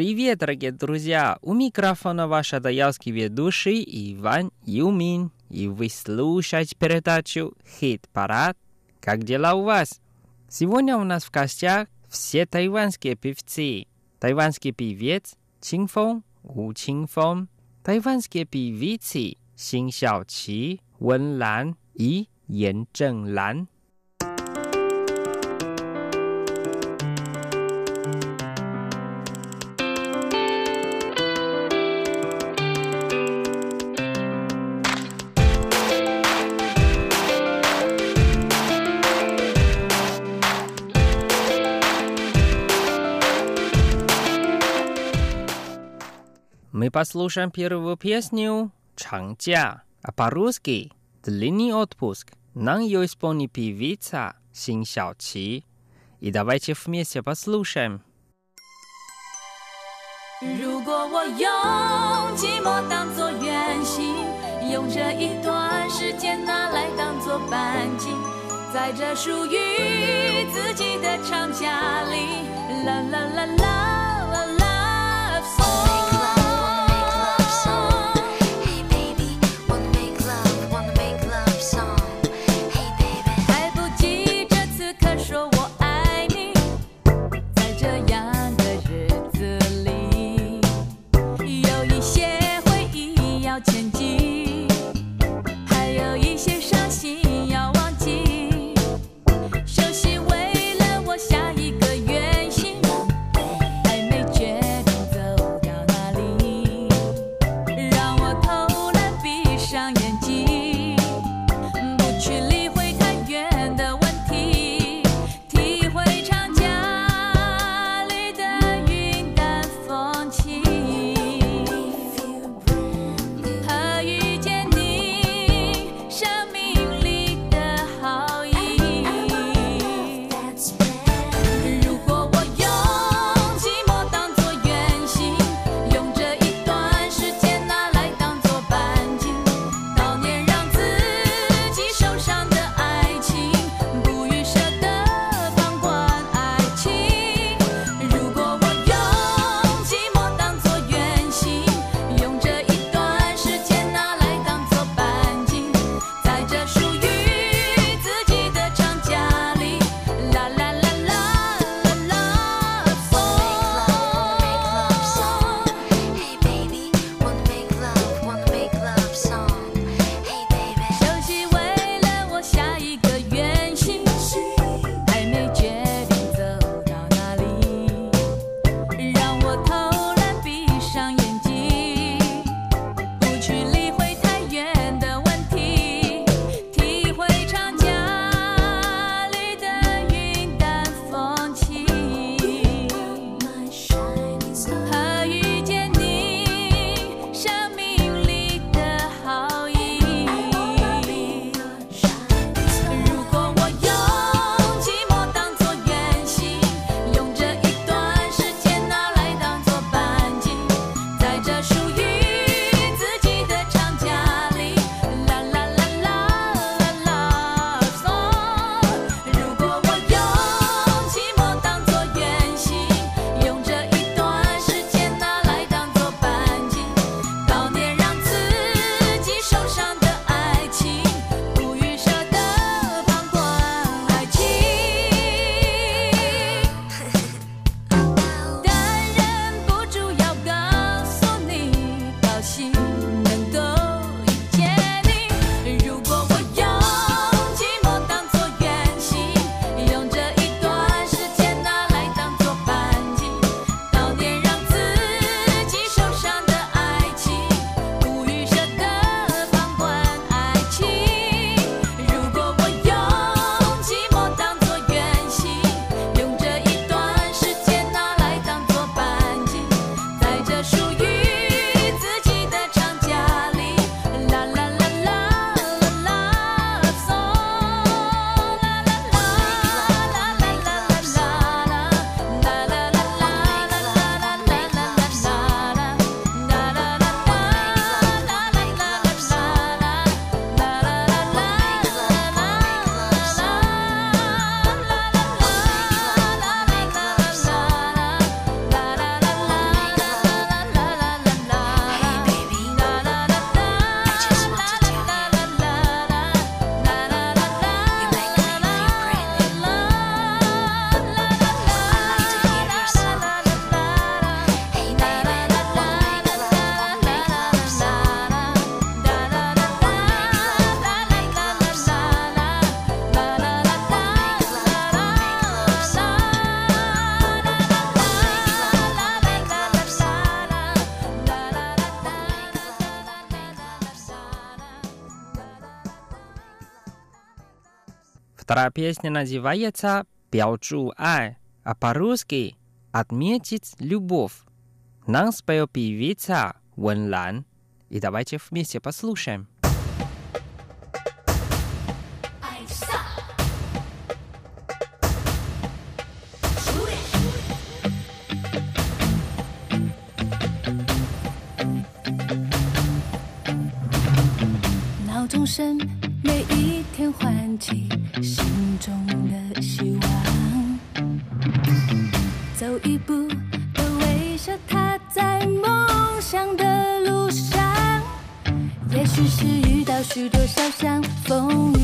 Привет, дорогие друзья! У микрофона ваш адаялский ведущий Иван Юмин. И вы слушаете передачу «Хит-парад». Как дела у вас? Сегодня у нас в гостях все тайванские певцы. Тайванский певец Чинфон, У Чинфон, тайванские певицы Син Xiaoqi, Wen Lan и Ян Зhenглан. Мы послушаем первую песню «Чангжа», а по-русски «Длинный отпуск». Нам ее исполнит певица Син Xiaoqi. И давайте вместе послушаем. 如果我用寂寞当作远行，用这一段时间拿来当作半径，在这属于自己的长假里，啦啦啦啦啦 Вторая песня называется «Пяочу ай», а по-русски «Отметить любовь». Нам споет певица Вэн Лан. И давайте вместе послушаем. 钟声每一天唤起。心中的希望，走一步的微笑，他在梦想的路上。也许是遇到许多小相逢。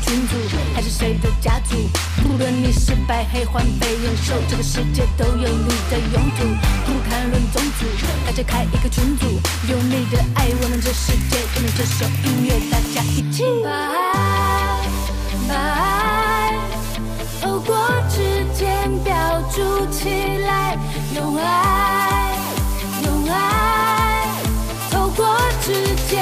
群组还是谁的家族，不论你是白黑、环北、人兽，这个世界都有你的勇。我不谈论种族，大家开一个群组，用你的爱温暖这世界，跟着这首音乐，大家一起把爱、把爱透过指尖标注起来，用爱、用爱透过指尖。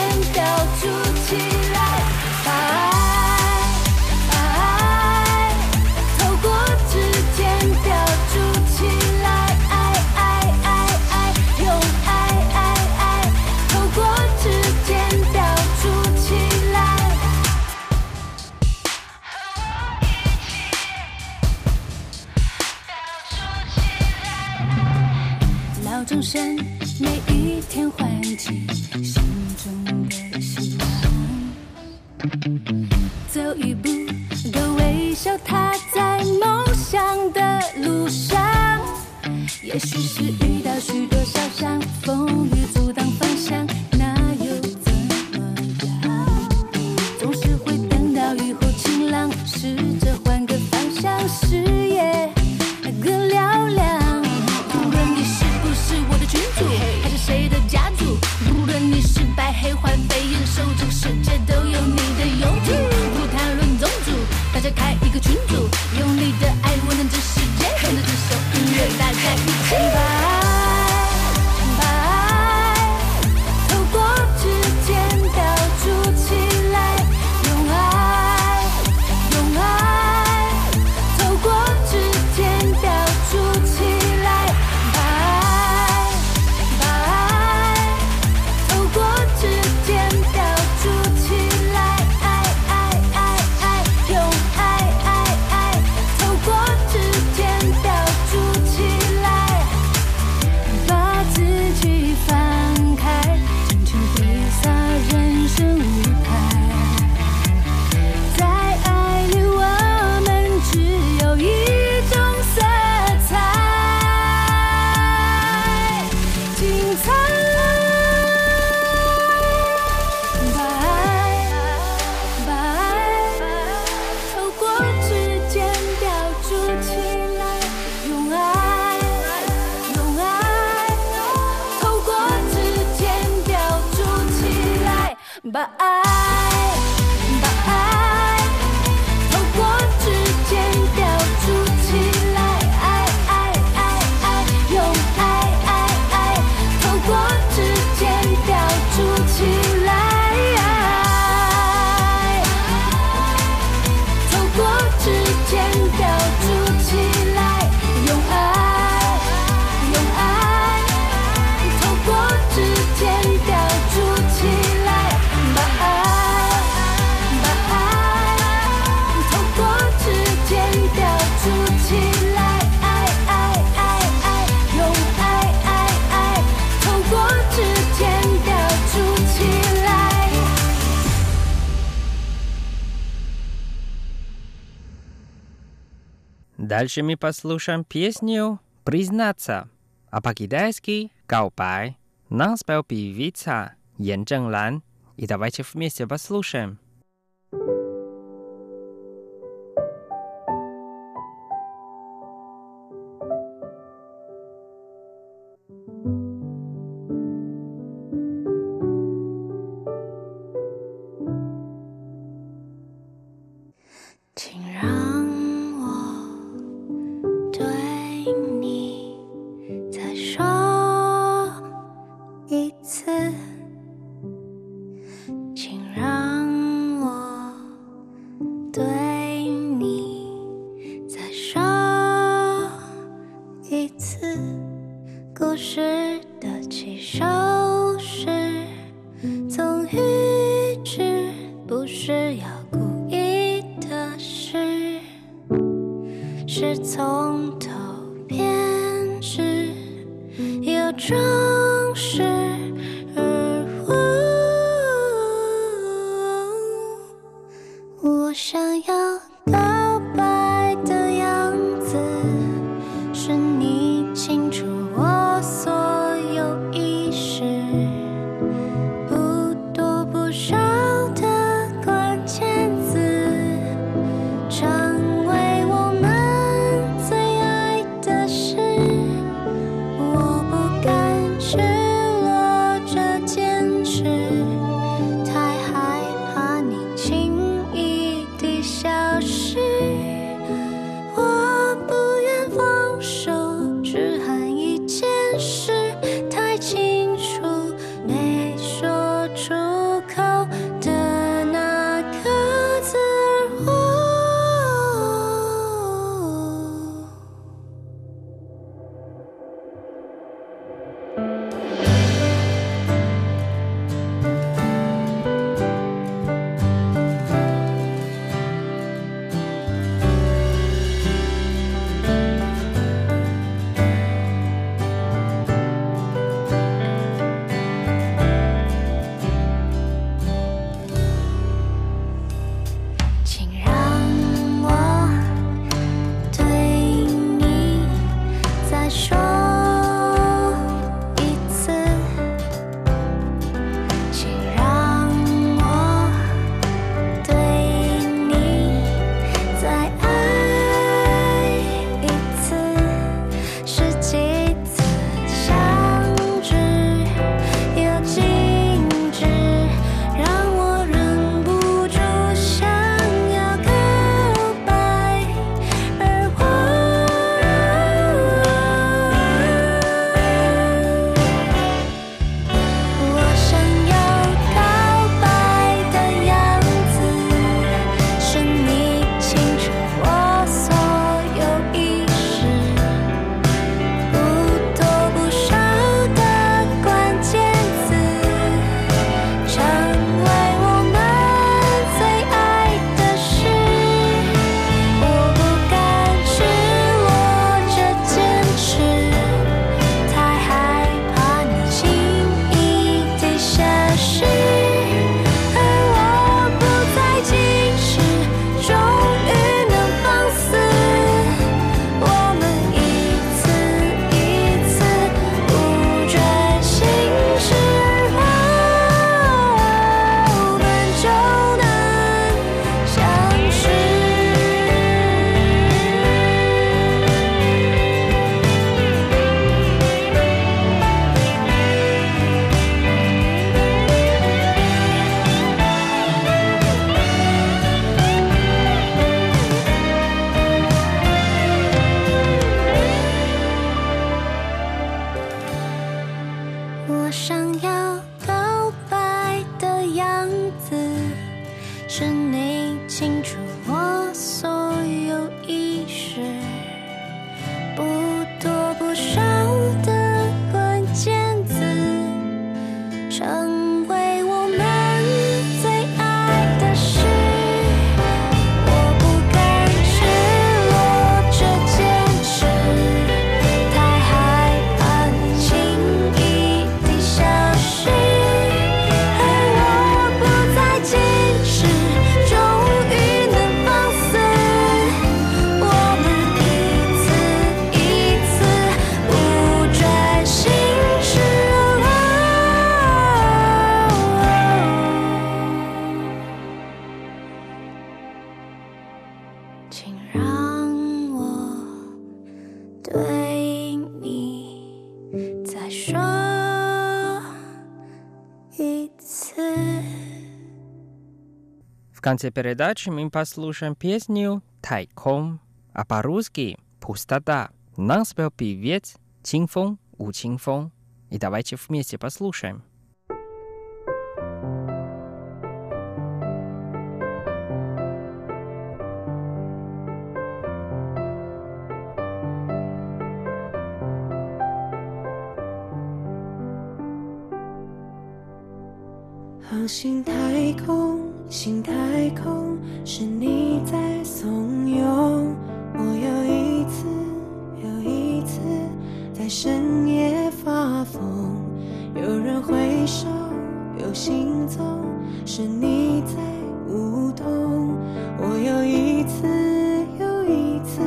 But I Дальше мы послушаем песню «Признаться», а по-китайски «Каопай». Нам спел певица Ян Чжэнглан. И давайте вместе послушаем. 失得其收拾总预知不是要故意的事是从头编织有种请让我对你再说一次。В конце передачи мы послушаем песню «Тайком», а по-русски «Пустота». Нам спел певец Чинфон У Чинфон. И давайте вместе послушаем. 航行太空，心太空，是你在怂恿我又一次又一次在深夜发疯。有人挥手，有行踪，是你在舞动。我又一次又一次，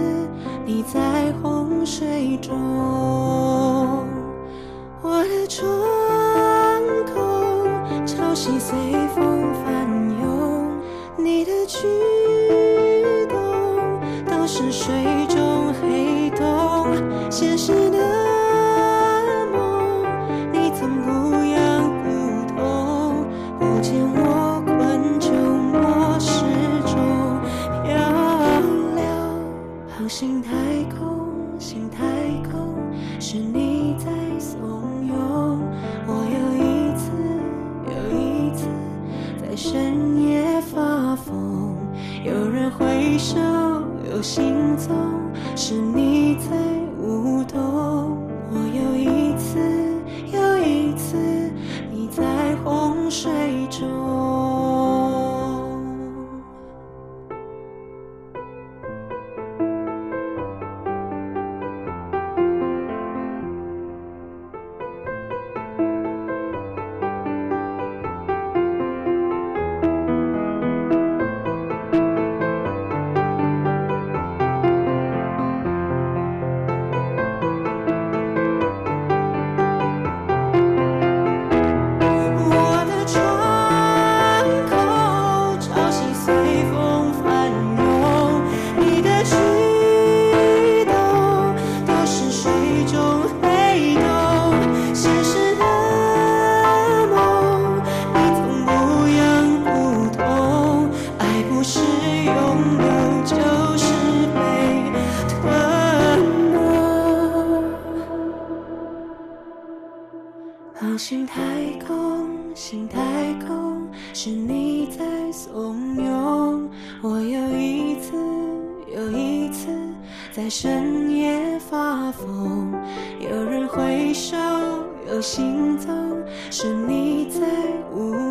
你在洪水中。去。潮汐随风翻涌，手有心脏，是你在无。